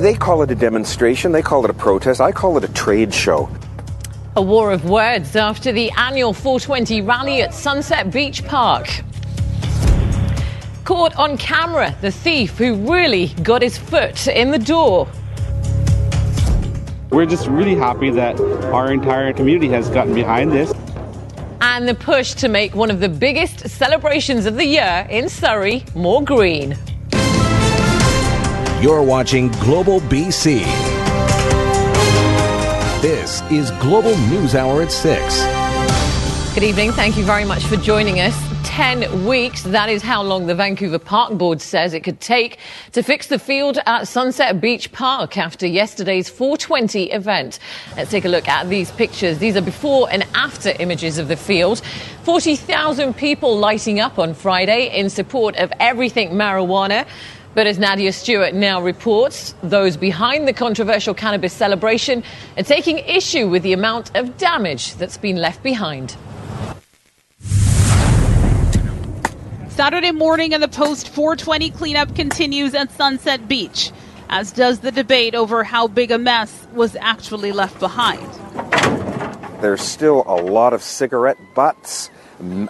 They call it a demonstration, they call it a protest, I call it a trade show. A war of words after the annual 420 rally at Sunset Beach Park. Caught on camera, the thief who really got his foot in the door. We're just really happy that our entire community has gotten behind this. And the push to make one of the biggest celebrations of the year in Surrey more green. You're watching Global BC. This is Global News Hour at 6. Good evening. Thank you very much for joining us. 10 weeks. That is how long the Vancouver Park Board says it could take to fix the field at Sunset Beach Park after yesterday's 420 event. Let's take a look at these pictures. These are before and after images of the field. 40,000 people lighting up on Friday in support of everything marijuana. But as Nadia Stewart now reports, those behind the controversial cannabis celebration are taking issue with the amount of damage that's been left behind. Saturday morning and the post 420 cleanup continues at Sunset Beach, as does the debate over how big a mess was actually left behind. There's still a lot of cigarette butts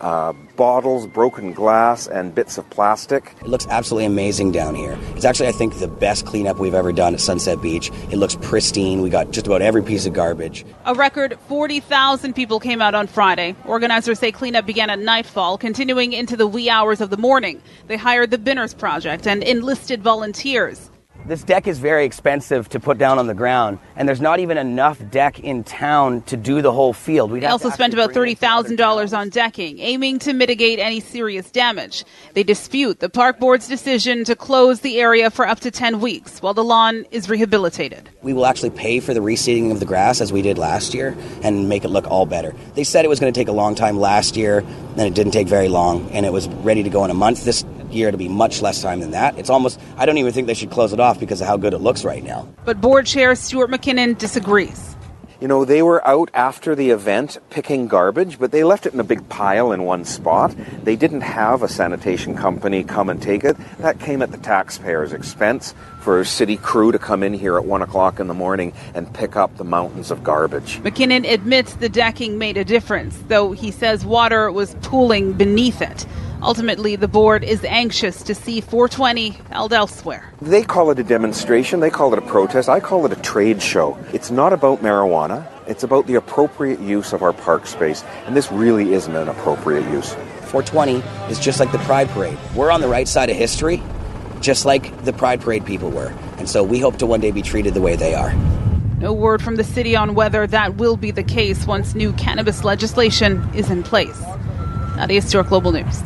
uh, bottles, broken glass, and bits of plastic. It looks absolutely amazing down here. It's actually, I think, the best cleanup we've ever done at Sunset Beach. It looks pristine. We got just about every piece of garbage. A record 40,000 people came out on Friday. Organizers say cleanup began at nightfall, continuing into the wee hours of the morning. They hired the Binners Project and enlisted volunteers. This deck is very expensive to put down on the ground, and there's not even enough deck in town to do the whole field. We also spent about $30,000 on decking, aiming to mitigate any serious damage. They dispute the park board's decision to close the area for up to 10 weeks while the lawn is rehabilitated. We will actually pay for the reseeding of the grass as we did last year and make it look all better. They said it was going to take a long time last year, and it didn't take very long, and it was ready to go in a month. This year to be much less time than that. It's almost, I don't even think they should close it off because of how good it looks right now. But board chair Stuart McKinnon disagrees. You know, they were out after the event picking garbage, but they left it in a big pile in one spot. They didn't have a sanitation company come and take it. That came at the taxpayer's expense for a city crew to come in here at one o'clock in the morning and pick up the mountains of garbage. McKinnon admits the decking made a difference, though he says water was pooling beneath it. Ultimately, the board is anxious to see 420 held elsewhere. They call it a demonstration, they call it a protest, I call it a trade show. It's not about marijuana, it's about the appropriate use of our park space, and this really isn't an appropriate use. 420 is just like the Pride Parade. We're on the right side of history, just like the Pride Parade people were, and so we hope to one day be treated the way they are. No word from the city on whether that will be the case once new cannabis legislation is in place. Nadia Stewart, Global News.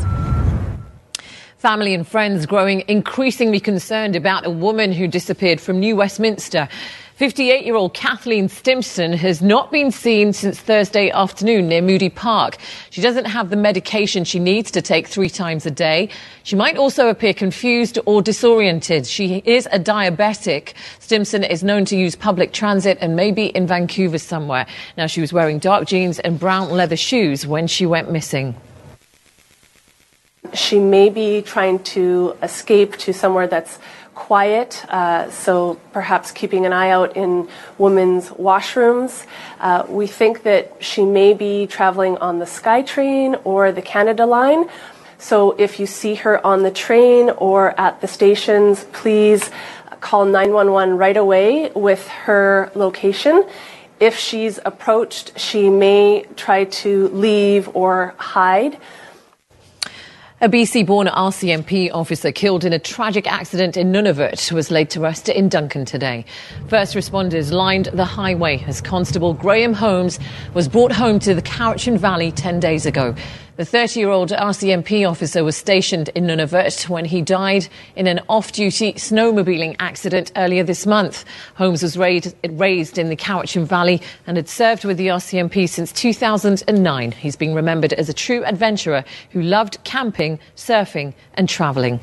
Family and friends growing increasingly concerned about a woman who disappeared from New Westminster. 58 year old Kathleen Stimson has not been seen since Thursday afternoon near Moody Park. She doesn't have the medication she needs to take three times a day. She might also appear confused or disoriented. She is a diabetic. Stimson is known to use public transit and may be in Vancouver somewhere. Now, she was wearing dark jeans and brown leather shoes when she went missing. She may be trying to escape to somewhere that's quiet, uh, so perhaps keeping an eye out in women's washrooms. Uh, we think that she may be traveling on the SkyTrain or the Canada Line. So if you see her on the train or at the stations, please call 911 right away with her location. If she's approached, she may try to leave or hide. A BC born RCMP officer killed in a tragic accident in Nunavut was laid to rest in Duncan today. First responders lined the highway as Constable Graham Holmes was brought home to the Cowichan Valley 10 days ago. The 30 year old RCMP officer was stationed in Nunavut when he died in an off duty snowmobiling accident earlier this month. Holmes was raised, in the Cowichan Valley and had served with the RCMP since 2009. He's being remembered as a true adventurer who loved camping, surfing, and travelling.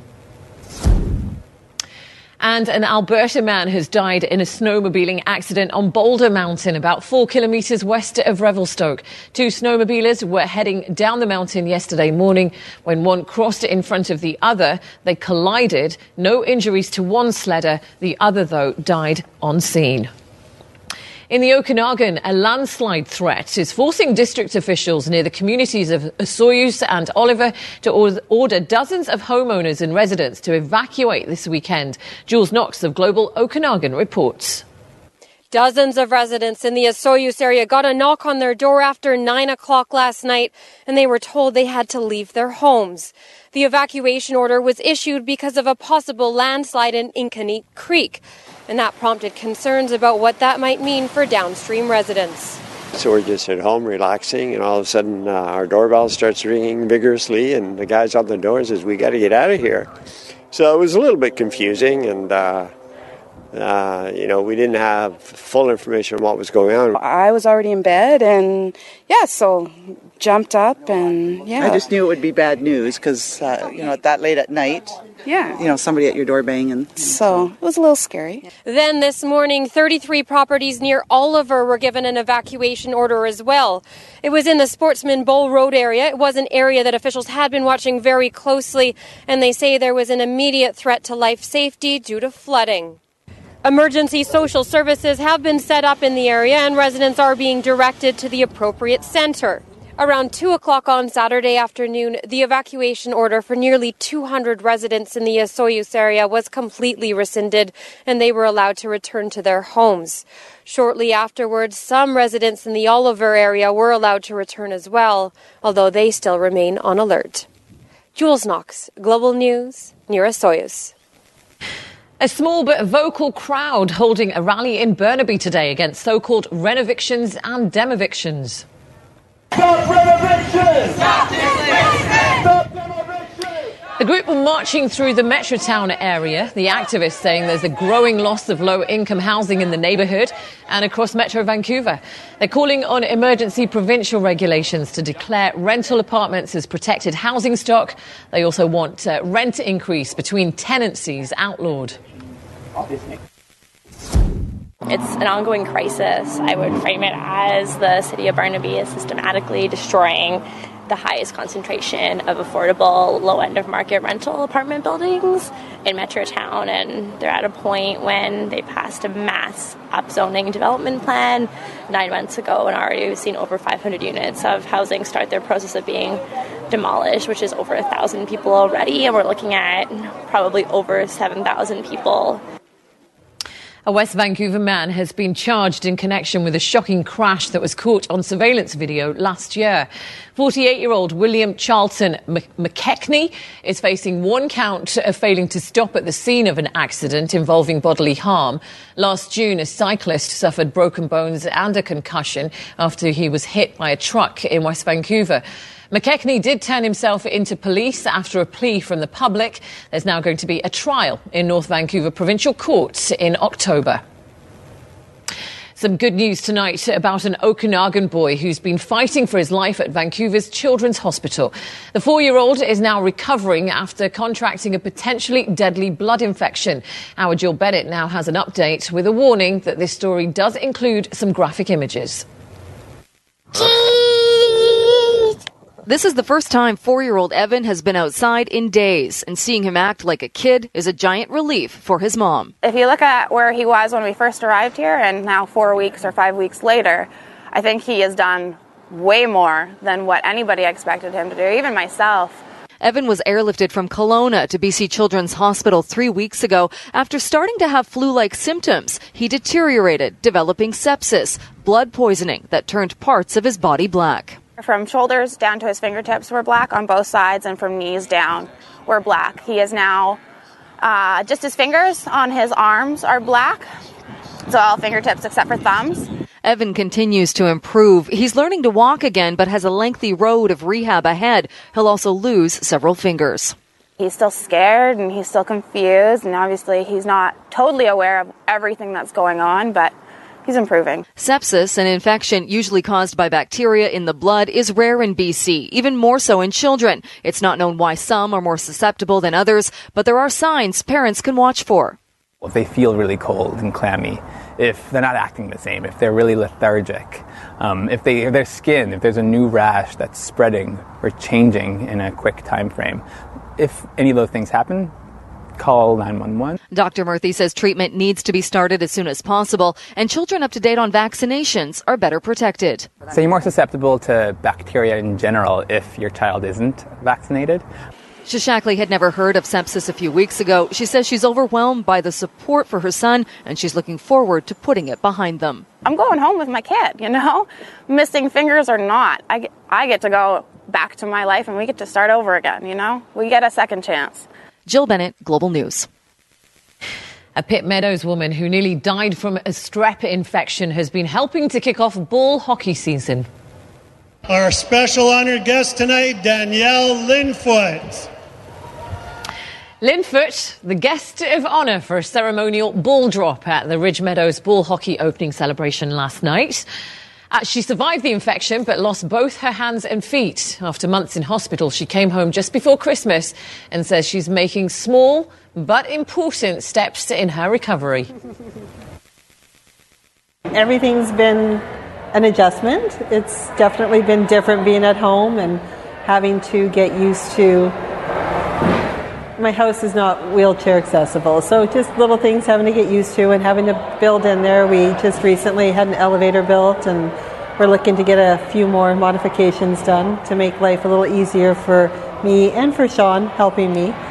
And an Alberta man has died in a snowmobiling accident on Boulder Mountain, about four kilometres west of Revelstoke. Two snowmobilers were heading down the mountain yesterday morning when one crossed in front of the other. They collided. No injuries to one sledder. The other, though, died on scene. In the Okanagan, a landslide threat is forcing district officials near the communities of Osoyoos and Oliver to order dozens of homeowners and residents to evacuate this weekend. Jules Knox of Global Okanagan reports. Dozens of residents in the Osoyoos area got a knock on their door after 9 o'clock last night, and they were told they had to leave their homes. The evacuation order was issued because of a possible landslide in Inkaneep Creek and that prompted concerns about what that might mean for downstream residents. So we're just at home relaxing, and all of a sudden uh, our doorbell starts ringing vigorously, and the guy's on the door says, "We got to get out of here." So it was a little bit confusing, and uh, uh, you know we didn't have full information on what was going on. I was already in bed, and yeah, so jumped up and yeah. I just knew it would be bad news because uh, you know that late at night. Yeah. You know somebody at your door banging. So it was a little scary. Then this morning, 33 properties near Oliver were given an evacuation order as well. It was in the Sportsman Bowl Road area. It was an area that officials had been watching very closely, and they say there was an immediate threat to life safety due to flooding. Emergency social services have been set up in the area, and residents are being directed to the appropriate center. Around 2 o'clock on Saturday afternoon, the evacuation order for nearly 200 residents in the Osoyoos area was completely rescinded and they were allowed to return to their homes. Shortly afterwards, some residents in the Oliver area were allowed to return as well, although they still remain on alert. Jules Knox, Global News, near Osoyoos. A small but vocal crowd holding a rally in Burnaby today against so called renovictions and demovictions. Stop renovation! Stop demovictions. the group were marching through the Metrotown area, the activists saying there's a growing loss of low income housing in the neighbourhood and across Metro Vancouver. They're calling on emergency provincial regulations to declare rental apartments as protected housing stock. They also want uh, rent increase between tenancies outlawed. It's an ongoing crisis. I would frame it as the city of Burnaby is systematically destroying the highest concentration of affordable, low end of market rental apartment buildings in Metrotown. And they're at a point when they passed a mass upzoning development plan nine months ago, and already we've seen over 500 units of housing start their process of being demolished, which is over a thousand people already. And we're looking at probably over 7,000 people a West Vancouver man has been charged in connection with a shocking crash that was caught on surveillance video last year. 48 year old William Charlton McKechnie is facing one count of failing to stop at the scene of an accident involving bodily harm. Last June, a cyclist suffered broken bones and a concussion after he was hit by a truck in West Vancouver. McKechnie did turn himself into police after a plea from the public. There's now going to be a trial in North Vancouver Provincial Court in October. Some good news tonight about an Okanagan boy who's been fighting for his life at Vancouver's Children's Hospital. The four year old is now recovering after contracting a potentially deadly blood infection. Our Jill Bennett now has an update with a warning that this story does include some graphic images. This is the first time four year old Evan has been outside in days, and seeing him act like a kid is a giant relief for his mom. If you look at where he was when we first arrived here, and now four weeks or five weeks later, I think he has done way more than what anybody expected him to do, even myself. Evan was airlifted from Kelowna to BC Children's Hospital three weeks ago after starting to have flu like symptoms. He deteriorated, developing sepsis, blood poisoning that turned parts of his body black. From shoulders down to his fingertips were black on both sides, and from knees down were black. He is now uh, just his fingers on his arms are black, so all fingertips except for thumbs. Evan continues to improve. He's learning to walk again, but has a lengthy road of rehab ahead. He'll also lose several fingers. He's still scared and he's still confused, and obviously he's not totally aware of everything that's going on, but he's improving. Sepsis, an infection usually caused by bacteria in the blood, is rare in BC, even more so in children. It's not known why some are more susceptible than others, but there are signs parents can watch for. If they feel really cold and clammy, if they're not acting the same, if they're really lethargic, um, if, they, if their skin, if there's a new rash that's spreading or changing in a quick time frame, if any of those things happen, call 911. Dr. Murthy says treatment needs to be started as soon as possible, and children up to date on vaccinations are better protected. So you're more susceptible to bacteria in general if your child isn't vaccinated. Shashakli had never heard of sepsis a few weeks ago. She says she's overwhelmed by the support for her son, and she's looking forward to putting it behind them. I'm going home with my kid, you know, missing fingers or not. I, get- I get to go back to my life and we get to start over again, you know? We get a second chance. Jill Bennett, Global News. A Pitt Meadows woman who nearly died from a strep infection has been helping to kick off ball hockey season. Our special honored guest tonight, Danielle Linfoot. Linfoot, the guest of honour for a ceremonial ball drop at the Ridge Meadows ball hockey opening celebration last night. Uh, she survived the infection but lost both her hands and feet. After months in hospital, she came home just before Christmas and says she's making small but important steps in her recovery. Everything's been an adjustment. It's definitely been different being at home and having to get used to. My house is not wheelchair accessible, so just little things having to get used to and having to build in there. We just recently had an elevator built and we're looking to get a few more modifications done to make life a little easier for me and for Sean helping me.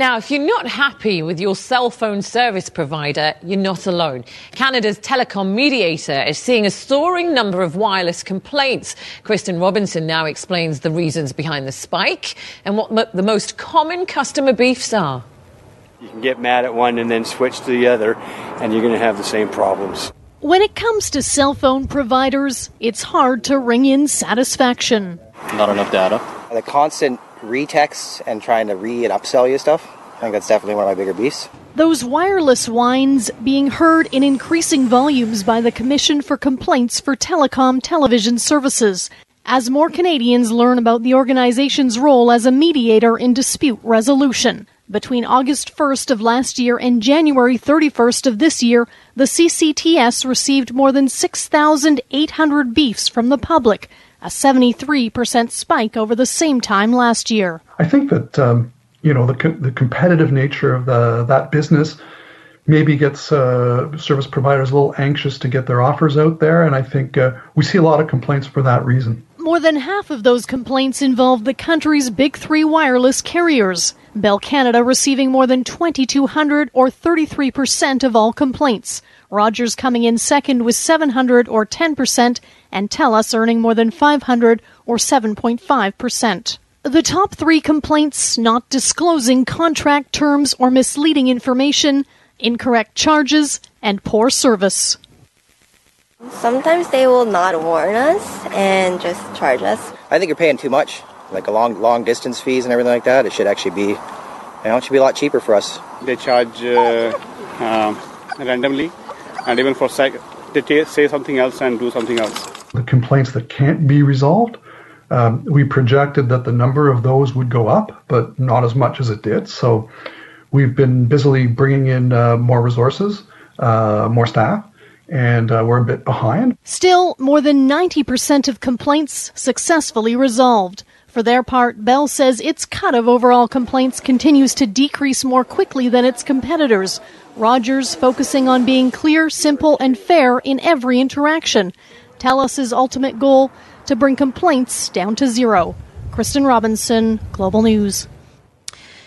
Now, if you're not happy with your cell phone service provider, you're not alone. Canada's telecom mediator is seeing a soaring number of wireless complaints. Kristen Robinson now explains the reasons behind the spike and what mo- the most common customer beefs are. You can get mad at one and then switch to the other, and you're going to have the same problems. When it comes to cell phone providers, it's hard to ring in satisfaction. Not enough data. The constant retexts and trying to re and upsell you stuff. I think that's definitely one of my bigger beasts. Those wireless whines being heard in increasing volumes by the Commission for Complaints for Telecom Television Services as more Canadians learn about the organization's role as a mediator in dispute resolution. Between August 1st of last year and January 31st of this year, the CCTS received more than 6,800 beefs from the public, a 73% spike over the same time last year. I think that um, you know the co- the competitive nature of the that business maybe gets uh, service providers a little anxious to get their offers out there, and I think uh, we see a lot of complaints for that reason. More than half of those complaints involve the country's big three wireless carriers. Bell Canada receiving more than 2,200 or 33% of all complaints. Rogers coming in second with 700 or 10%, and TELUS earning more than 500 or 7.5%. The top three complaints not disclosing contract terms or misleading information, incorrect charges, and poor service. Sometimes they will not warn us and just charge us. I think you're paying too much, like a long long distance fees and everything like that. It should actually be, you know, it should be a lot cheaper for us. They charge uh, um, randomly, and even for sec, they ta- say something else and do something else. The complaints that can't be resolved, um, we projected that the number of those would go up, but not as much as it did. So we've been busily bringing in uh, more resources, uh, more staff, and uh, we're a bit behind. Still, more than 90% of complaints successfully resolved. For their part, Bell says its cut of overall complaints continues to decrease more quickly than its competitors. Rogers focusing on being clear, simple, and fair in every interaction. TELUS's ultimate goal to bring complaints down to zero. Kristen Robinson, Global News.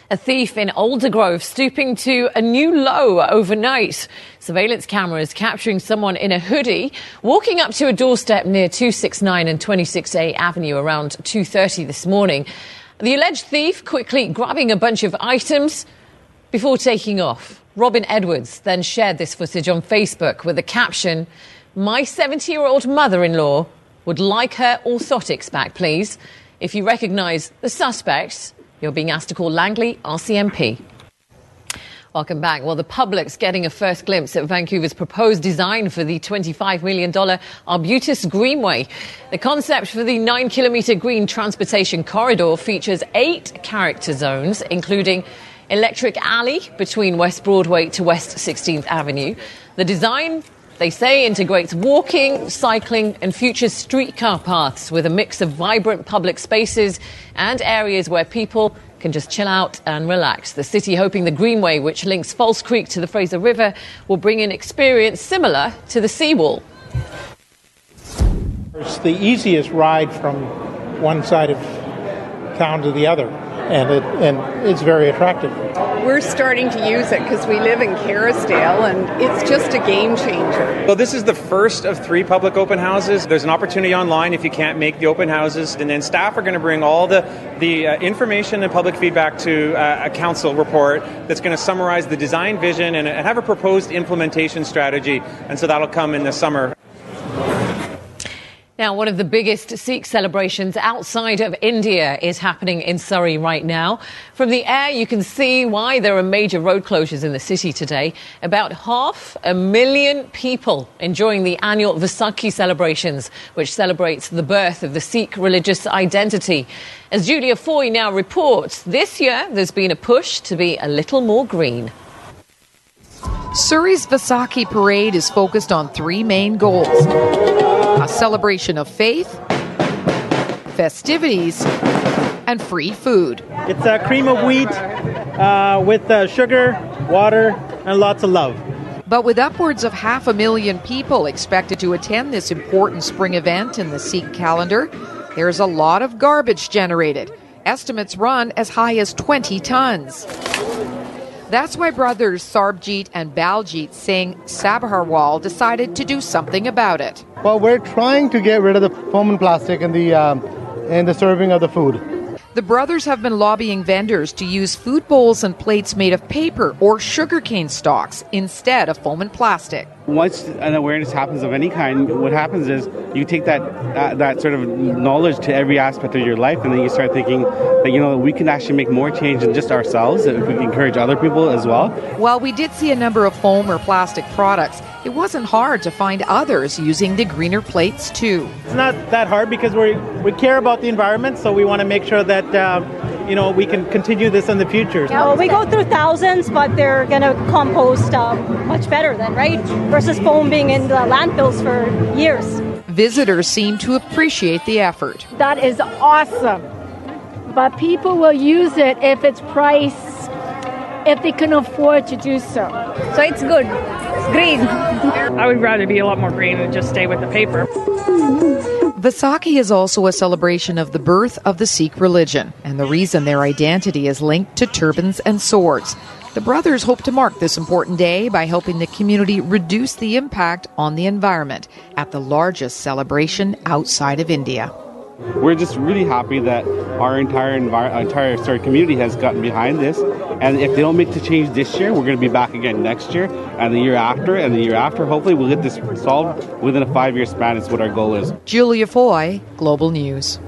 A thief in Aldergrove stooping to a new low overnight. Surveillance cameras capturing someone in a hoodie walking up to a doorstep near 269 and 26A Avenue around 2:30 this morning. The alleged thief quickly grabbing a bunch of items before taking off. Robin Edwards then shared this footage on Facebook with the caption, My 70 year old mother in law would like her orthotics back, please. If you recognise the suspects, you're being asked to call Langley RCMP. Welcome back. Well, the public's getting a first glimpse at Vancouver's proposed design for the $25 million Arbutus Greenway. The concept for the nine kilometre green transportation corridor features eight character zones, including Electric Alley between West Broadway to West 16th Avenue. The design they say integrates walking, cycling, and future streetcar paths with a mix of vibrant public spaces and areas where people can just chill out and relax. The city hoping the Greenway, which links False Creek to the Fraser River, will bring an experience similar to the seawall. It's the easiest ride from one side of town to the other, and it, and it's very attractive. We're starting to use it because we live in Kerrisdale, and it's just a game changer. Well, this is the first of three public open houses. There's an opportunity online if you can't make the open houses, and then staff are going to bring all the the uh, information and public feedback to uh, a council report that's going to summarize the design vision and, and have a proposed implementation strategy. And so that'll come in the summer. Now, one of the biggest Sikh celebrations outside of India is happening in Surrey right now. From the air, you can see why there are major road closures in the city today. About half a million people enjoying the annual Vaisakhi celebrations, which celebrates the birth of the Sikh religious identity. As Julia Foy now reports, this year there's been a push to be a little more green. Surrey's Vaisakhi parade is focused on three main goals a celebration of faith, festivities, and free food. It's a cream of wheat uh, with uh, sugar, water, and lots of love. But with upwards of half a million people expected to attend this important spring event in the Sikh calendar, there's a lot of garbage generated. Estimates run as high as 20 tons. That's why brothers Sarbjeet and Baljit Singh Sabharwal decided to do something about it. Well, we're trying to get rid of the foam and plastic in the um, in the serving of the food. The brothers have been lobbying vendors to use food bowls and plates made of paper or sugarcane stalks instead of foam and plastic. Once an awareness happens of any kind, what happens is you take that uh, that sort of knowledge to every aspect of your life, and then you start thinking that you know we can actually make more change than just ourselves if we encourage other people as well. While we did see a number of foam or plastic products, it wasn't hard to find others using the greener plates too. It's not that hard because we we care about the environment, so we want to make sure that. Uh, you know, we can continue this in the future. Yeah, well, we go through thousands, but they're going to compost uh, much better then, right? Versus foam being in the landfills for years. Visitors seem to appreciate the effort. That is awesome. But people will use it if it's priced, if they can afford to do so. So it's good. Green. I would rather be a lot more green and just stay with the paper. Vaisakhi is also a celebration of the birth of the Sikh religion and the reason their identity is linked to turbans and swords. The brothers hope to mark this important day by helping the community reduce the impact on the environment at the largest celebration outside of India. We're just really happy that our entire envir- entire sorry, community has gotten behind this. And if they don't make the change this year, we're going to be back again next year and the year after and the year after. Hopefully, we'll get this solved within a five year span. Is what our goal is. Julia Foy, Global News.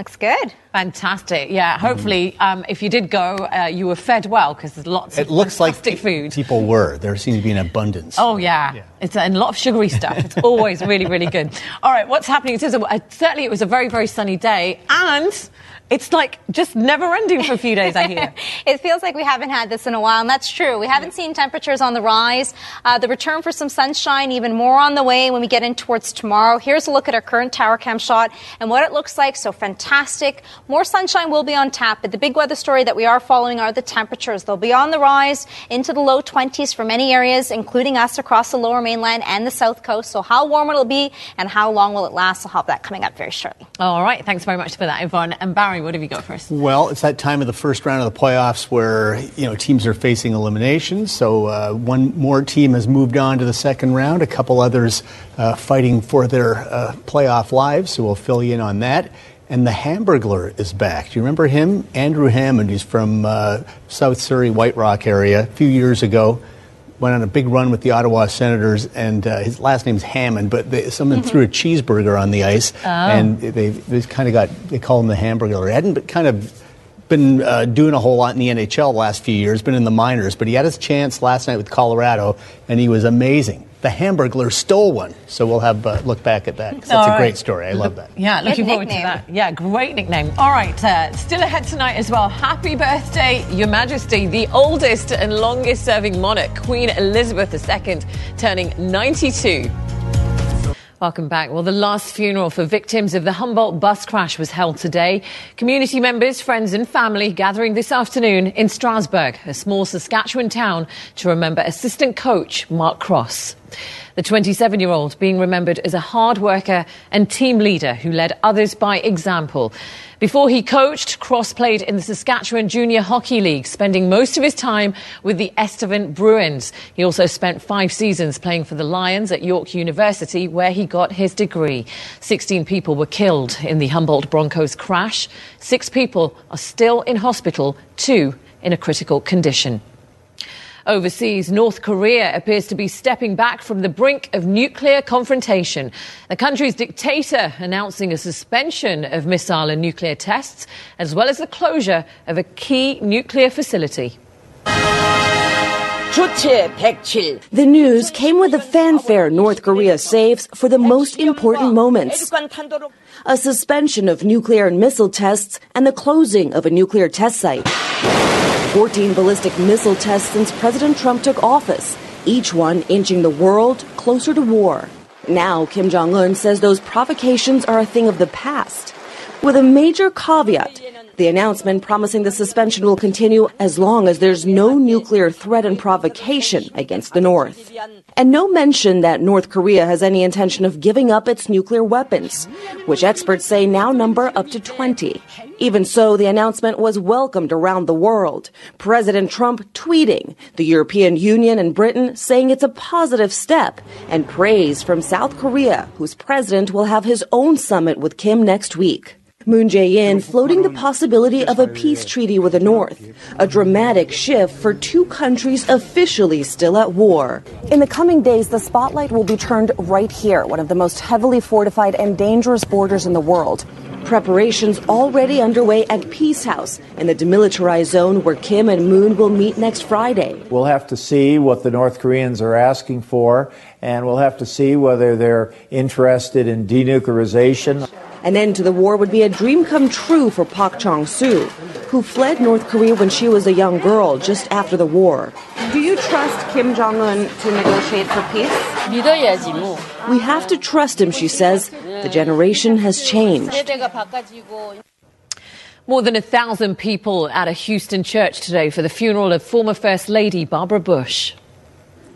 Looks good. Fantastic. Yeah. Hopefully, um, if you did go, uh, you were fed well because there's lots It of looks like fantastic food. people were. There seemed to be an abundance. Oh yeah, it's a, and a lot of sugary stuff. It's always really, really good. All right, what's happening? It is a, uh, certainly it was a very, very sunny day, and it's like just never ending for a few days. I hear. it feels like we haven't had this in a while, and that's true. We haven't seen temperatures on the rise. Uh, the return for some sunshine, even more on the way when we get in towards tomorrow. Here's a look at our current tower cam shot and what it looks like. So fantastic. More sunshine will be on tap, but the big weather story that we are following are the temperatures. They'll be on the rise into the low 20s for many areas, including us across the lower mainland and the south coast. So how warm it'll be and how long will it last? I'll have that coming up very shortly. All right, thanks very much for that, Yvonne and Barry. What have you got us? Well, it's that time of the first round of the playoffs where you know teams are facing elimination. So uh, one more team has moved on to the second round. A couple others uh, fighting for their uh, playoff lives. So we'll fill you in on that. And the Hamburglar is back. Do you remember him? Andrew Hammond. He's from uh, South Surrey, White Rock area. A few years ago, went on a big run with the Ottawa Senators, and uh, his last name's Hammond, but they, someone threw a cheeseburger on the ice, Oh. and they they kind of got they call him the Hamburglar. He hadn't been kind of been uh, doing a whole lot in the NHL the last few years, been in the minors, but he had his chance last night with Colorado, and he was amazing. The Hamburglar stole one, so we'll have uh, look back at that. 'cause that's All a great story. I love that. Yeah, looking forward to that. Yeah, great nickname. All right, uh, still ahead tonight as well. Happy birthday, Your Majesty, the oldest and longest serving monarch, Queen Elizabeth II, turning 92. Welcome back. Well, the last funeral for victims of the Humboldt bus crash was held today. Community members, friends, and family gathering this afternoon in Strasbourg, a small Saskatchewan town, to remember assistant coach Mark Cross. The 27 year old being remembered as a hard worker and team leader who led others by example. Before he coached, Cross played in the Saskatchewan Junior Hockey League, spending most of his time with the Estevan Bruins. He also spent five seasons playing for the Lions at York University, where he got his degree. 16 people were killed in the Humboldt Broncos crash. Six people are still in hospital, two in a critical condition. Overseas, North Korea appears to be stepping back from the brink of nuclear confrontation. The country's dictator announcing a suspension of missile and nuclear tests, as well as the closure of a key nuclear facility. The news came with the fanfare North Korea saves for the most important moments. A suspension of nuclear and missile tests and the closing of a nuclear test site. 14 ballistic missile tests since President Trump took office, each one inching the world closer to war. Now, Kim Jong un says those provocations are a thing of the past, with a major caveat. The announcement promising the suspension will continue as long as there's no nuclear threat and provocation against the North. And no mention that North Korea has any intention of giving up its nuclear weapons, which experts say now number up to 20. Even so, the announcement was welcomed around the world. President Trump tweeting, the European Union and Britain saying it's a positive step, and praise from South Korea, whose president will have his own summit with Kim next week. Moon Jae-in floating the possibility of a peace treaty with the North, a dramatic shift for two countries officially still at war. In the coming days, the spotlight will be turned right here, one of the most heavily fortified and dangerous borders in the world. Preparations already underway at Peace House in the demilitarized zone where Kim and Moon will meet next Friday. We'll have to see what the North Koreans are asking for, and we'll have to see whether they're interested in denuclearization. An end to the war would be a dream come true for Pak Chong Soo, who fled North Korea when she was a young girl just after the war. Do you trust Kim Jong un to negotiate for peace? We have to trust him, she says. The generation has changed. More than a thousand people at a Houston church today for the funeral of former First Lady Barbara Bush.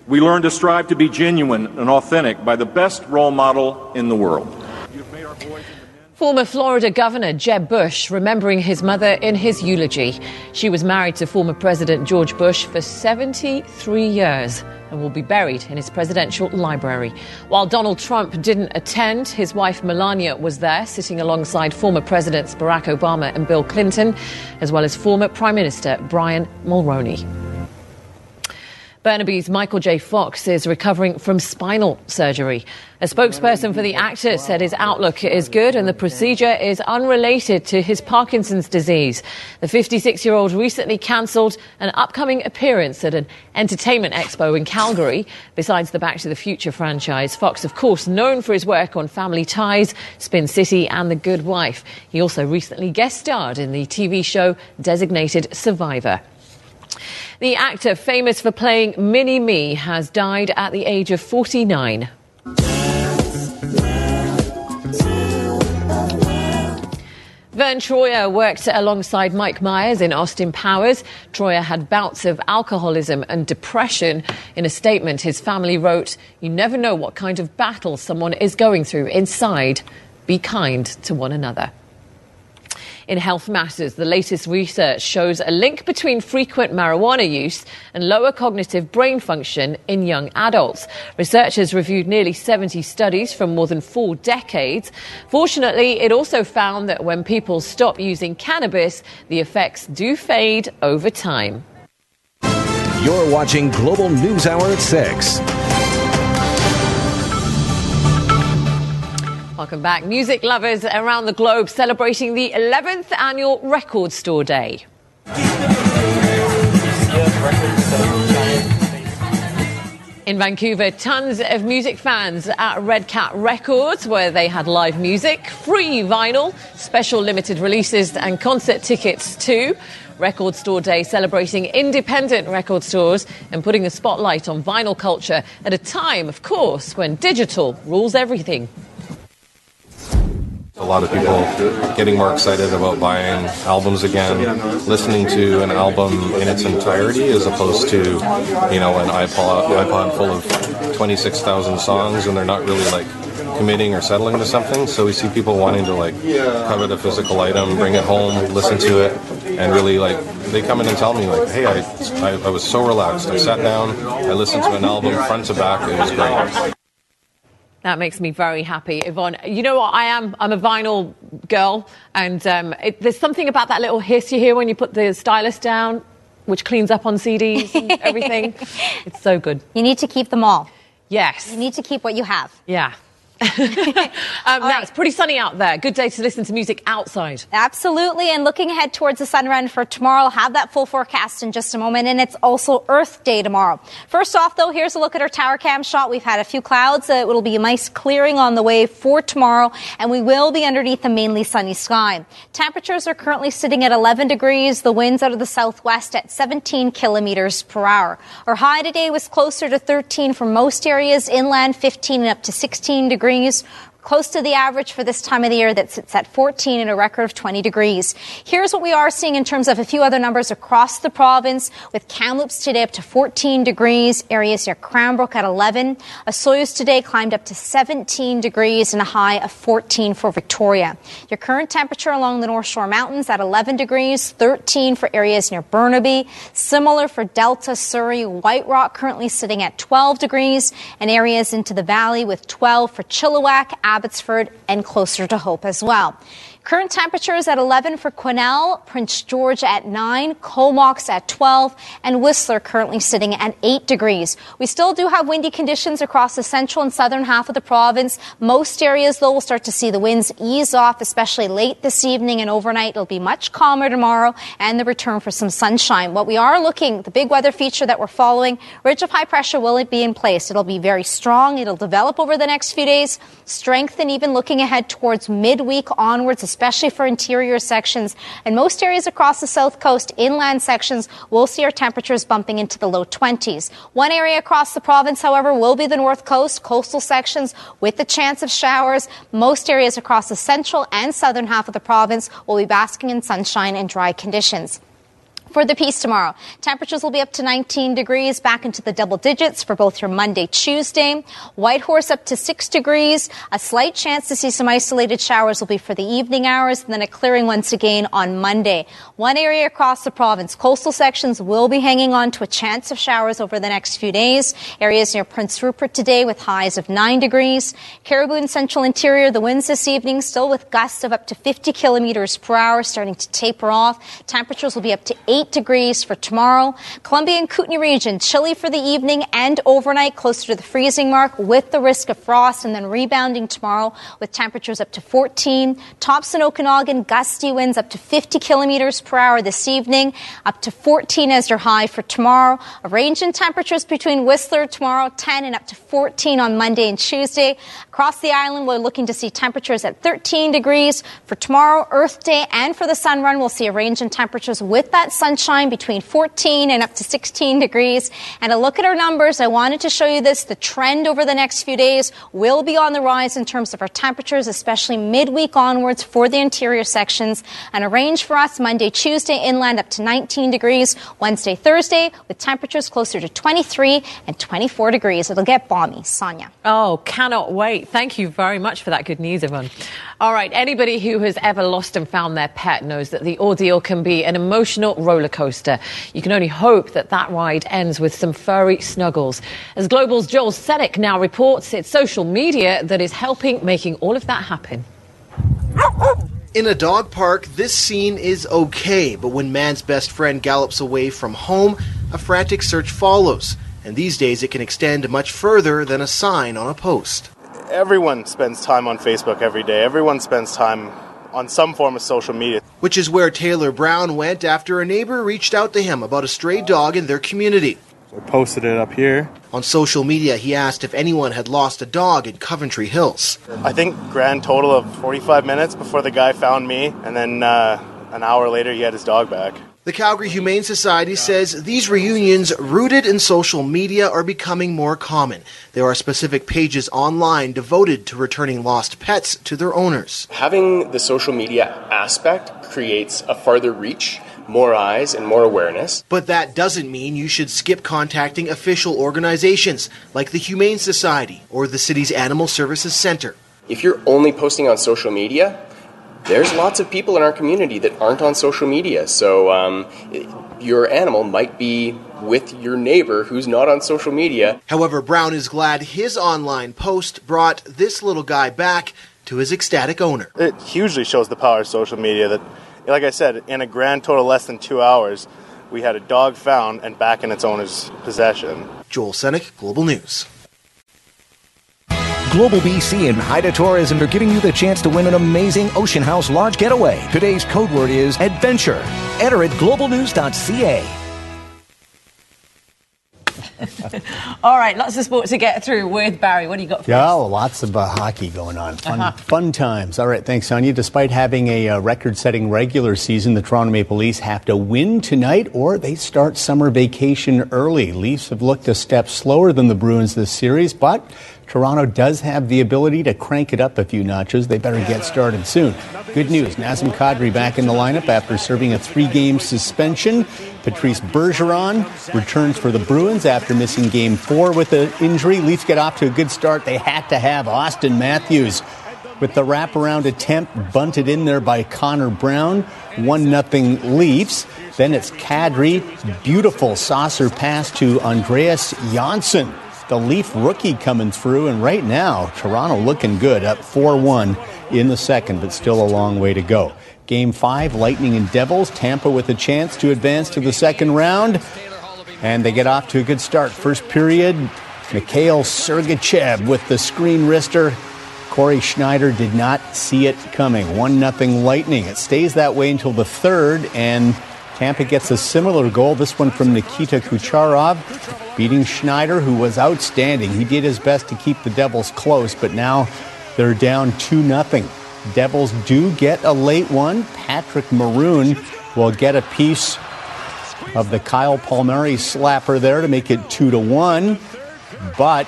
We learn to strive to be genuine and authentic by the best role model in the world. Former Florida Governor Jeb Bush remembering his mother in his eulogy. She was married to former President George Bush for 73 years and will be buried in his presidential library. While Donald Trump didn't attend, his wife Melania was there, sitting alongside former Presidents Barack Obama and Bill Clinton, as well as former Prime Minister Brian Mulroney. Burnaby's Michael J. Fox is recovering from spinal surgery. A spokesperson for the actor said his outlook is good and the procedure is unrelated to his Parkinson's disease. The 56 year old recently cancelled an upcoming appearance at an entertainment expo in Calgary. Besides the Back to the Future franchise, Fox, of course, known for his work on Family Ties, Spin City, and The Good Wife. He also recently guest starred in the TV show Designated Survivor. The actor famous for playing Mini Me has died at the age of 49. Vern Troyer worked alongside Mike Myers in Austin Powers. Troyer had bouts of alcoholism and depression. In a statement, his family wrote, You never know what kind of battle someone is going through inside. Be kind to one another. In Health Matters, the latest research shows a link between frequent marijuana use and lower cognitive brain function in young adults. Researchers reviewed nearly 70 studies from more than four decades. Fortunately, it also found that when people stop using cannabis, the effects do fade over time. You're watching Global News Hour at 6. Welcome back. Music lovers around the globe celebrating the 11th annual Record Store Day. In Vancouver, tons of music fans at Red Cat Records, where they had live music, free vinyl, special limited releases, and concert tickets too. Record Store Day celebrating independent record stores and putting a spotlight on vinyl culture at a time, of course, when digital rules everything. A lot of people getting more excited about buying albums again, listening to an album in its entirety as opposed to, you know, an iPod, iPod full of 26,000 songs and they're not really like committing or settling to something. So we see people wanting to like cover the physical item, bring it home, listen to it, and really like they come in and tell me like, hey, I, I, I was so relaxed. I sat down, I listened to an album front to back. It was great. That makes me very happy, Yvonne. You know what? I am. I'm a vinyl girl, and um, it, there's something about that little hiss you hear when you put the stylus down, which cleans up on CDs and everything. it's so good. You need to keep them all. Yes. You need to keep what you have. Yeah. um, now it's pretty sunny out there. Good day to listen to music outside. Absolutely. And looking ahead towards the sun run for tomorrow, I'll have that full forecast in just a moment. And it's also Earth Day tomorrow. First off, though, here's a look at our tower cam shot. We've had a few clouds. Uh, it'll be a nice clearing on the way for tomorrow. And we will be underneath a mainly sunny sky. Temperatures are currently sitting at 11 degrees. The winds out of the southwest at 17 kilometers per hour. Our high today was closer to 13 for most areas. Inland 15 and up to 16 degrees countries close to the average for this time of the year that sits at 14 and a record of 20 degrees. Here's what we are seeing in terms of a few other numbers across the province with Kamloops today up to 14 degrees, areas near Cranbrook at 11. Osoyoos today climbed up to 17 degrees and a high of 14 for Victoria. Your current temperature along the North Shore Mountains at 11 degrees, 13 for areas near Burnaby. Similar for Delta, Surrey, White Rock currently sitting at 12 degrees and areas into the valley with 12 for Chilliwack, Abbotsford, and closer to Hope as well. Current temperatures at 11 for Quesnel, Prince George at 9, Comox at 12, and Whistler currently sitting at 8 degrees. We still do have windy conditions across the central and southern half of the province. Most areas, though, will start to see the winds ease off, especially late this evening and overnight. It'll be much calmer tomorrow and the return for some sunshine. What we are looking, the big weather feature that we're following, ridge of high pressure will be in place. It'll be very strong. It'll develop over the next few days, strengthen even looking ahead towards midweek onwards, especially for interior sections. And most areas across the south coast, inland sections, will see our temperatures bumping into the low 20s. One area across the province, however, will be the north coast, coastal sections with the chance of showers. Most areas across the central and southern half of the province will be basking in sunshine and dry conditions. For the Peace tomorrow, temperatures will be up to 19 degrees, back into the double digits for both your Monday, Tuesday. Whitehorse up to 6 degrees. A slight chance to see some isolated showers will be for the evening hours, and then a clearing once again on Monday. One area across the province, coastal sections will be hanging on to a chance of showers over the next few days. Areas near Prince Rupert today with highs of 9 degrees. Cariboo and central interior, the winds this evening still with gusts of up to 50 kilometers per hour starting to taper off. Temperatures will be up to 8 degrees for tomorrow. Columbia and Kootenay region, chilly for the evening and overnight, closer to the freezing mark with the risk of frost and then rebounding tomorrow with temperatures up to 14. Thompson, Okanagan, gusty winds up to 50 kilometers per hour this evening, up to 14 as your high for tomorrow. A range in temperatures between Whistler tomorrow, 10 and up to 14 on Monday and Tuesday. Across the island, we're looking to see temperatures at 13 degrees for tomorrow, Earth Day, and for the sun run, we'll see a range in temperatures with that sunshine between 14 and up to 16 degrees. And a look at our numbers, I wanted to show you this. The trend over the next few days will be on the rise in terms of our temperatures, especially midweek onwards for the interior sections. And a range for us Monday, Tuesday, inland up to 19 degrees. Wednesday, Thursday, with temperatures closer to 23 and 24 degrees. It'll get balmy. Sonia. Oh, cannot wait. Thank you very much for that good news, everyone. All right, anybody who has ever lost and found their pet knows that the ordeal can be an emotional roller coaster. You can only hope that that ride ends with some furry snuggles. As Global's Joel Senick now reports, it's social media that is helping making all of that happen. In a dog park, this scene is okay, but when man's best friend gallops away from home, a frantic search follows, and these days it can extend much further than a sign on a post. Everyone spends time on Facebook every day. Everyone spends time on some form of social media. Which is where Taylor Brown went after a neighbor reached out to him about a stray dog in their community. I posted it up here. On social media, he asked if anyone had lost a dog in Coventry Hills. I think grand total of 45 minutes before the guy found me, and then uh, an hour later he had his dog back. The Calgary Humane Society says these reunions rooted in social media are becoming more common. There are specific pages online devoted to returning lost pets to their owners. Having the social media aspect creates a farther reach more eyes and more awareness. But that doesn't mean you should skip contacting official organizations like the Humane Society or the city's Animal Services Center. If you're only posting on social media, there's lots of people in our community that aren't on social media. So um, your animal might be with your neighbor who's not on social media. However, Brown is glad his online post brought this little guy back to his ecstatic owner. It hugely shows the power of social media that, like I said, in a grand total less than two hours, we had a dog found and back in its owner's possession. Joel Senick, Global News. Global BC and Haida Tourism are giving you the chance to win an amazing Ocean House Lodge getaway. Today's code word is adventure. Enter at globalnews.ca. All right, lots of sports to get through with Barry. What do you got for Yeah, us? well, lots of uh, hockey going on. Fun, Uh-huh. fun times. All right, thanks, Sonia. Despite having a uh, record setting regular season, the Toronto Maple Leafs have to win tonight or they start summer vacation early. Leafs have looked a step slower than the Bruins this series, but Toronto does have the ability to crank it up a few notches. They better get started soon. Good news Nazem Kadri back in the lineup after serving a three game suspension. Patrice Bergeron returns for the Bruins after missing game four with an injury. Leafs get off to a good start. They had to have Auston Matthews with the wraparound attempt bunted in there by Connor Brown. 1 nothing Leafs. Then it's Kadri. Beautiful saucer pass to Andreas Johnsson. The Leaf rookie coming through, and right now, Toronto looking good, up 4 1 in the second, but still a long way to go. Game five, Lightning and Devils. Tampa with a chance to advance to the second round, and they get off to a good start. First period, Mikhail Sergachev with the screen wrister. Cory Schneider did not see it coming. 1 nothing Lightning. It stays that way until the third, and Tampa gets a similar goal, this one from Nikita Kucherov, beating Schneider, who was outstanding. He did his best to keep the Devils close, but now they're down 2 nothing. Devils do get a late one. Patrick Maroon will get a piece of the Kyle Palmieri slapper there to make it 2 to 1, but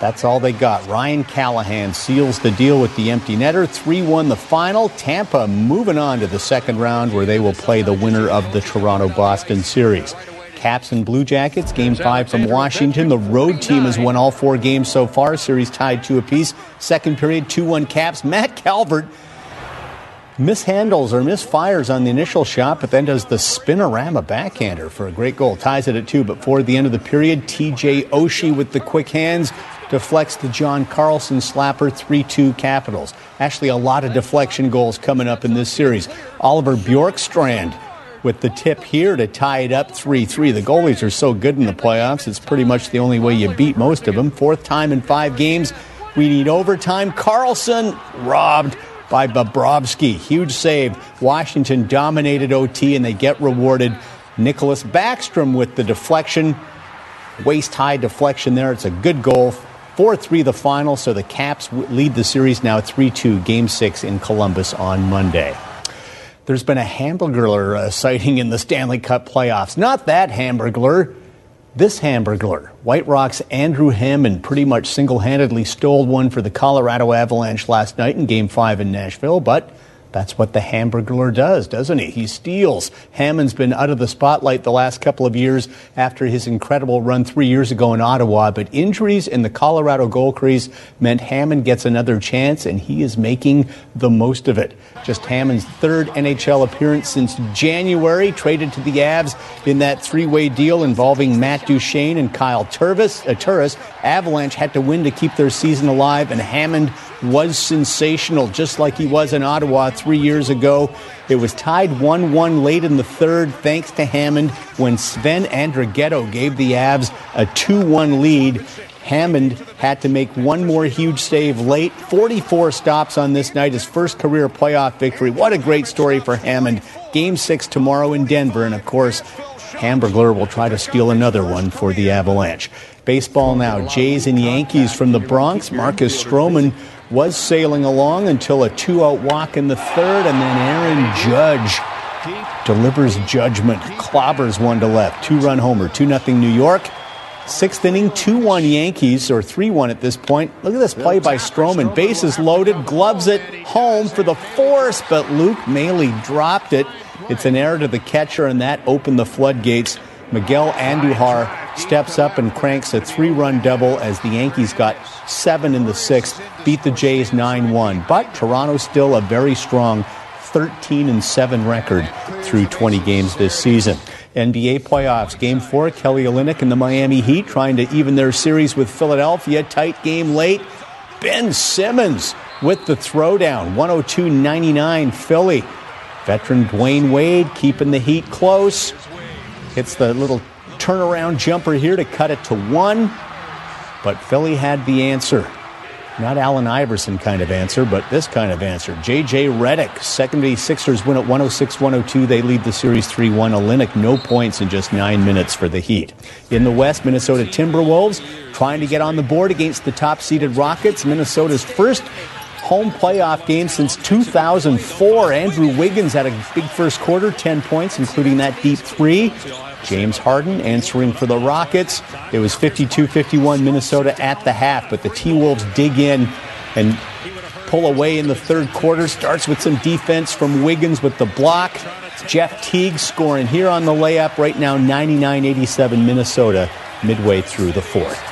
that's all they got. Ryan Callahan seals the deal with the empty netter. 3 1 the final. Tampa moving on to the second round where they will play the winner of the Toronto Boston series. Caps and Blue Jackets, game five from Washington. The road team has won all four games so far. Series tied two apiece. Second period, 2 1 Caps. Matt Calvert mishandles or misfires on the initial shot, but then does the spinorama backhander for a great goal. Ties it at two, but for the end of the period, TJ Oshie with the quick hands deflects the John Carlson slapper 3 2 Capitals. Actually, a lot of deflection goals coming up in this series. Oliver Bjorkstrand with the tip here to tie it up 3 3. The goalies are so good in the playoffs, it's pretty much the only way you beat most of them. Fourth time in five games. We need overtime. Carlson robbed by Bobrovsky. Huge save. Washington dominated OT and they get rewarded. Nicklas Backstrom with the deflection. Waist high deflection there. It's a good goal. 4 3 the final, so the Caps lead the series now 3 2, game six in Columbus on Monday. There's been a Hamburglar uh, sighting in the Stanley Cup playoffs. Not that Hamburglar, this Hamburglar. White Rock's Andrew Hammond pretty much single handedly stole one for the Colorado Avalanche last night in Game 5 in Nashville, but that's what the Hamburglar does, doesn't he? He steals. Hammond's been out of the spotlight the last couple of years after his incredible run three years ago in Ottawa, but injuries in the Colorado goal crease meant Hammond gets another chance, and he is making the most of it. Just Hammond's third NHL appearance since January, traded to the Avs in that three-way deal involving Matt Duchene and Kyle Turvis. Uh, Turris. Avalanche had to win to keep their season alive, and Hammond was sensational, just like he was in Ottawa three years ago. It was tied 1 1 late in the third, thanks to Hammond, when Sven Andrighetto gave the Avs a 2 1 lead. Hammond had to make one more huge save late. 44 stops on this night, his first career playoff victory. What a great story for Hammond. Game six tomorrow in Denver, and of course, Hamburglar will try to steal another one for the Avalanche. Baseball now, Jays and Yankees from the Bronx. Marcus Stroman was sailing along until a two out walk in the third, and then Aaron Judge delivers judgment, clobbers one to left, two run homer, 2 0 New York. Sixth inning, 2 1 Yankees, or 3 1 at this point. Look at this play by Stroman. Bases loaded, gloves it home for the force, but Luke Maile dropped it. It's an error to the catcher, and that opened the floodgates. Miguel Andujar steps up and cranks a three run double as the Yankees got seven in the sixth, beat the Jays 9 1. But Toronto still a very strong 13 and 7 record through 20 games this season. NBA playoffs. Game four, Kelly Olynyk and the Miami Heat trying to even their series with Philadelphia. Tight game late. Ben Simmons with the throwdown. 102 99 Philly. Veteran Dwyane Wade keeping the Heat close. Hits the little turnaround jumper here to cut it to one. But Philly had the answer. Not Allen Iverson kind of answer, but this kind of answer. J.J. Redick, 76ers win at 106 102. They lead the series 3 1. Olynyk, no points in just nine minutes for the Heat. In the West, Minnesota Timberwolves trying to get on the board against the top seeded Rockets. Minnesota's first home playoff game since 2004. Andrew Wiggins had a big first quarter, 10 points, including that deep three. James Harden answering for the Rockets. It was 52 51 Minnesota at the half, but the T Wolves dig in and pull away in the third quarter. Starts with some defense from Wiggins with the block. Jeff Teague scoring here on the layup. Right now, 99 87 Minnesota midway through the fourth.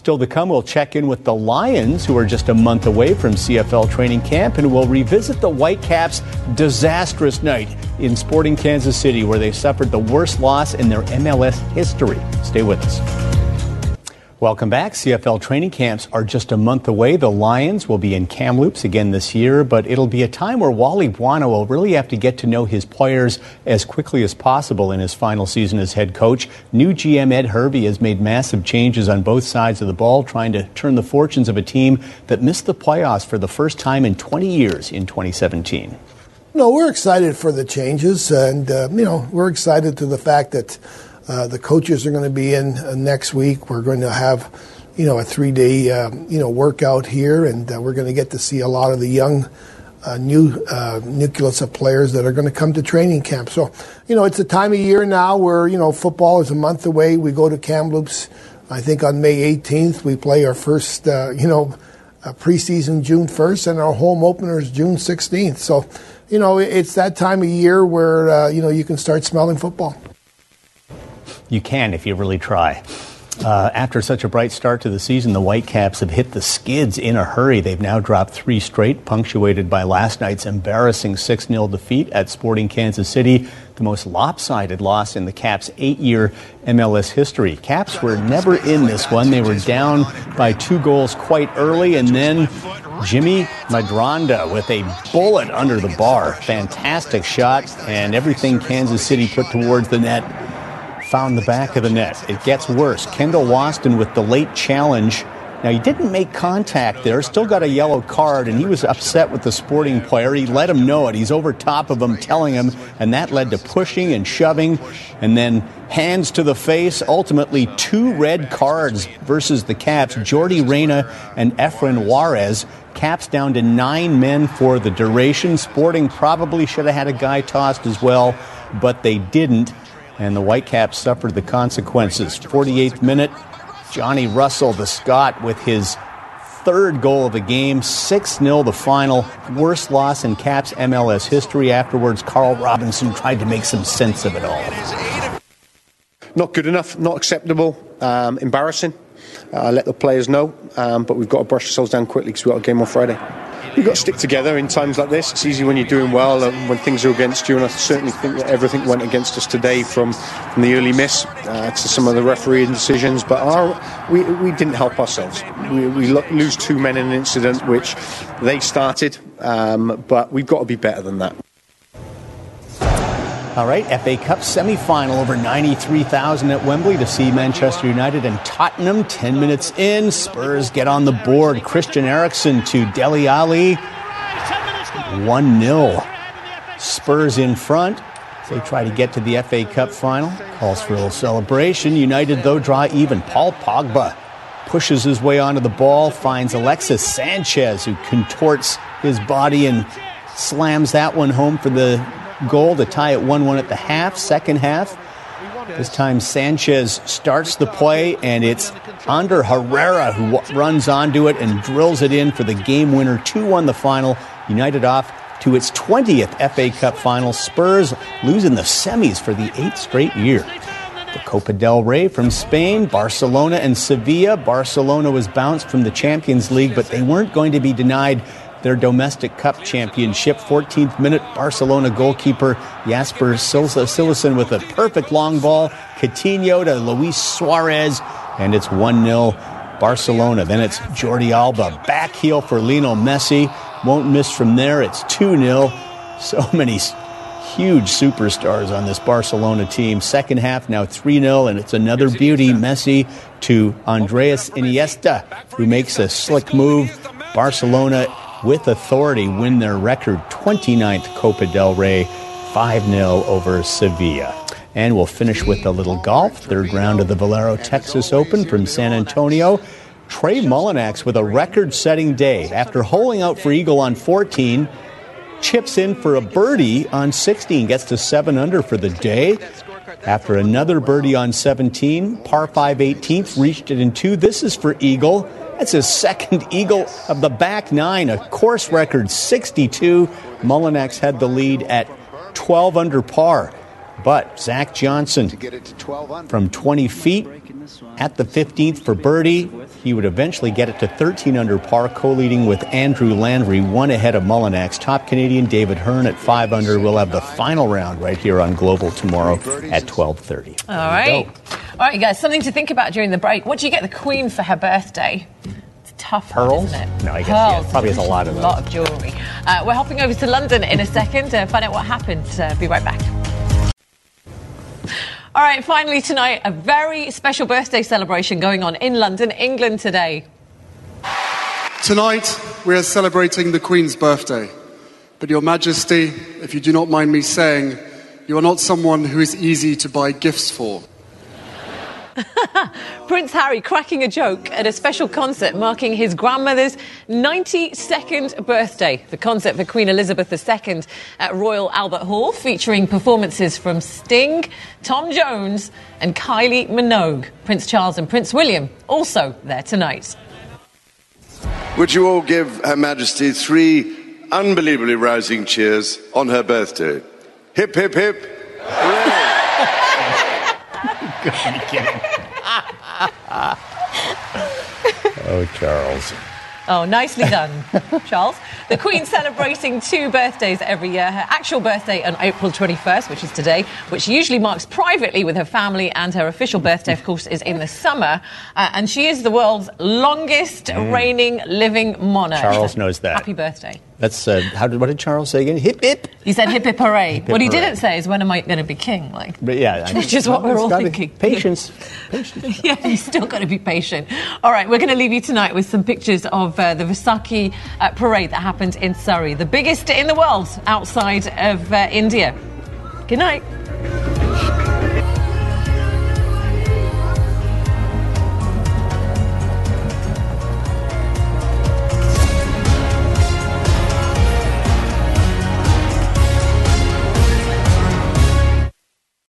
Still to come, we'll check in with the Lions, who are just a month away from CFL training camp, and we'll revisit the Whitecaps' disastrous night in Sporting Kansas City, where they suffered the worst loss in their MLS history. Stay with us. Welcome back. CFL training camps are just a month away. The Lions will be in Kamloops again this year, but it'll be a time where Wally Buono will really have to get to know his players as quickly as possible in his final season as head coach. New GM Ed Hervey has made massive changes on both sides of the ball, trying to turn the fortunes of a team that missed the playoffs for the first time in 20 years in 2017. No, we're excited for the changes, and uh, you know we're excited to the fact that uh, the coaches are going to be in uh, next week. We're going to have, you know, a three-day, uh, you know, workout here, and uh, we're going to get to see a lot of the young, uh, new nucleus of players that are going to come to training camp. So, you know, it's a time of year now where you know football is a month away. We go to Kamloops. I think on May 18th we play our first, you know, preseason June 1st, and our home opener is June 16th. So, you know, it's that time of year where you know you can start smelling football. You can if you really try. Uh, after such a bright start to the season, the Whitecaps have hit the skids in a hurry. They've now dropped three straight, punctuated by last night's embarrassing 6 0 defeat at Sporting Kansas City, the most lopsided loss in the Caps' eight year MLS history. Caps were never in this one. They were down by two goals quite early, and then Jimmy Medranda with a bullet under the bar. Fantastic shot, and everything Kansas City put towards the net found the back of the net. It gets worse. Kendall Waston with the late challenge. Now, he didn't make contact there, still got a yellow card, and he was upset with the sporting player. He let him know it. He's over top of him, telling him, and that led to pushing and shoving, and then hands to the face. Ultimately, two red cards versus the Caps Yordy Reyna and Efrain Juarez. Caps down to nine men for the duration. Sporting probably should have had a guy tossed as well, but they didn't and the Whitecaps suffered the consequences. 48th minute, Johnny Russell, the Scot, with his third goal of the game, 6 0 the final. Worst loss in Caps MLS history. Afterwards, Carl Robinson tried to make some sense of it all. Not good enough, not acceptable, um, embarrassing. Uh, let the players know, um, but we've got to brush ourselves down quickly because we've got a game on Friday. You've got to stick together in times like this. It's easy when you're doing well and when things are against you. And I certainly think that everything went against us today from, from the early miss uh, to some of the referee decisions. But our, we, we didn't help ourselves. We, we lo- lose two men in an incident which they started, um, but we've got to be better than that. All right, FA Cup semi-final over 93,000 at Wembley to see Manchester United and Tottenham. 10 minutes in, Spurs get on the board. Christian Eriksen to Dele Alli. 1-0. Spurs in front. They try to get to the FA Cup final. Calls for a little celebration. United, though, draw even. Paul Pogba pushes his way onto the ball, finds Alexis Sanchez, who contorts his body and slams that one home for the goal to tie it 1 1 at the half, second half. This time Sanchez starts the play, and it's Ander Herrera who w- runs onto it and drills it in for the game winner. 2 1 the final. United off to its 20th FA Cup final. Spurs losing the semis for the eighth straight year. The Copa del Rey from Spain, Barcelona and Sevilla. Barcelona was bounced from the Champions League, but they weren't going to be denied their domestic cup championship. 14th minute, Barcelona goalkeeper Jasper Cillessen with a perfect long ball. Coutinho to Luis Suarez, and it's 1 0 Barcelona. Then it's Jordi Alba, back heel for Lionel Messi. Won't miss from there. It's 2 0. So many huge superstars on this Barcelona team. Second half now 3 0, and it's another beauty. Messi to Andreas Iniesta, who makes a slick move. Barcelona with authority win their record 29th Copa del Rey 5 0 over Sevilla. And we'll finish with a little golf. Third round of the Valero Texas Open from San Antonio. Trey Mullinax with a record setting day after holing out for Eagle on 14. Chips in for a birdie on 16, gets to 7 under for the day. After another birdie on 17, par 5 18th, reached it in two. This is for Eagle. That's his second Eagle of the back nine, a course record 62. Mullinax had the lead at 12 under par. But Zach Johnson from 20 feet at the 15th for birdie. He would eventually get it to 13 under par, co-leading with Andrew Landry, one ahead of Mullinax. Top Canadian David Hearn at 5 under. We'll have the final round right here on Global tomorrow at 12:30. All right. All right, you guys, something to think about during the break. What do you get the Queen for her birthday? It's a tough one, Pearls? isn't it? No, I guess Pearls. yeah, probably has a lot of A lot of jewellery. Uh, we're hopping over to London in a second to find out what happened. Uh, be right back. All right, finally tonight, a very special birthday celebration going on in London, England today. Tonight, we are celebrating the Queen's birthday. But, Your Majesty, if you do not mind me saying, you are not someone who is easy to buy gifts for. Prince Harry cracking a joke at a special concert marking his grandmother's 92nd birthday. The concert for Queen Elizabeth II at Royal Albert Hall, featuring performances from Sting, Tom Jones, and Kylie Minogue. Prince Charles and Prince William also there tonight. Would you all give Her Majesty three unbelievably rousing cheers on her birthday? Hip, hip, hip. Oh, Charles. Oh, nicely done, Charles. The Queen celebrating two birthdays every year. Her actual birthday on April 21st, which is today, which she usually marks privately with her family, and her official birthday, of course, is in the summer. Uh, and she is the world's longest reigning living monarch. Mm. Charles knows that. Happy birthday. That's uh, how did what did Charles say again? Hip hip. He said hip hip hooray. Hip, what he hooray. didn't say is when am I going to be king? Like, But yeah, I- which is what we're all thinking. Patience. yeah, you still got to be patient. All right, we're going to leave you tonight with some pictures of uh, the Vaisakhi uh, parade that happened in Surrey, the biggest in the world outside of uh, India. Good night.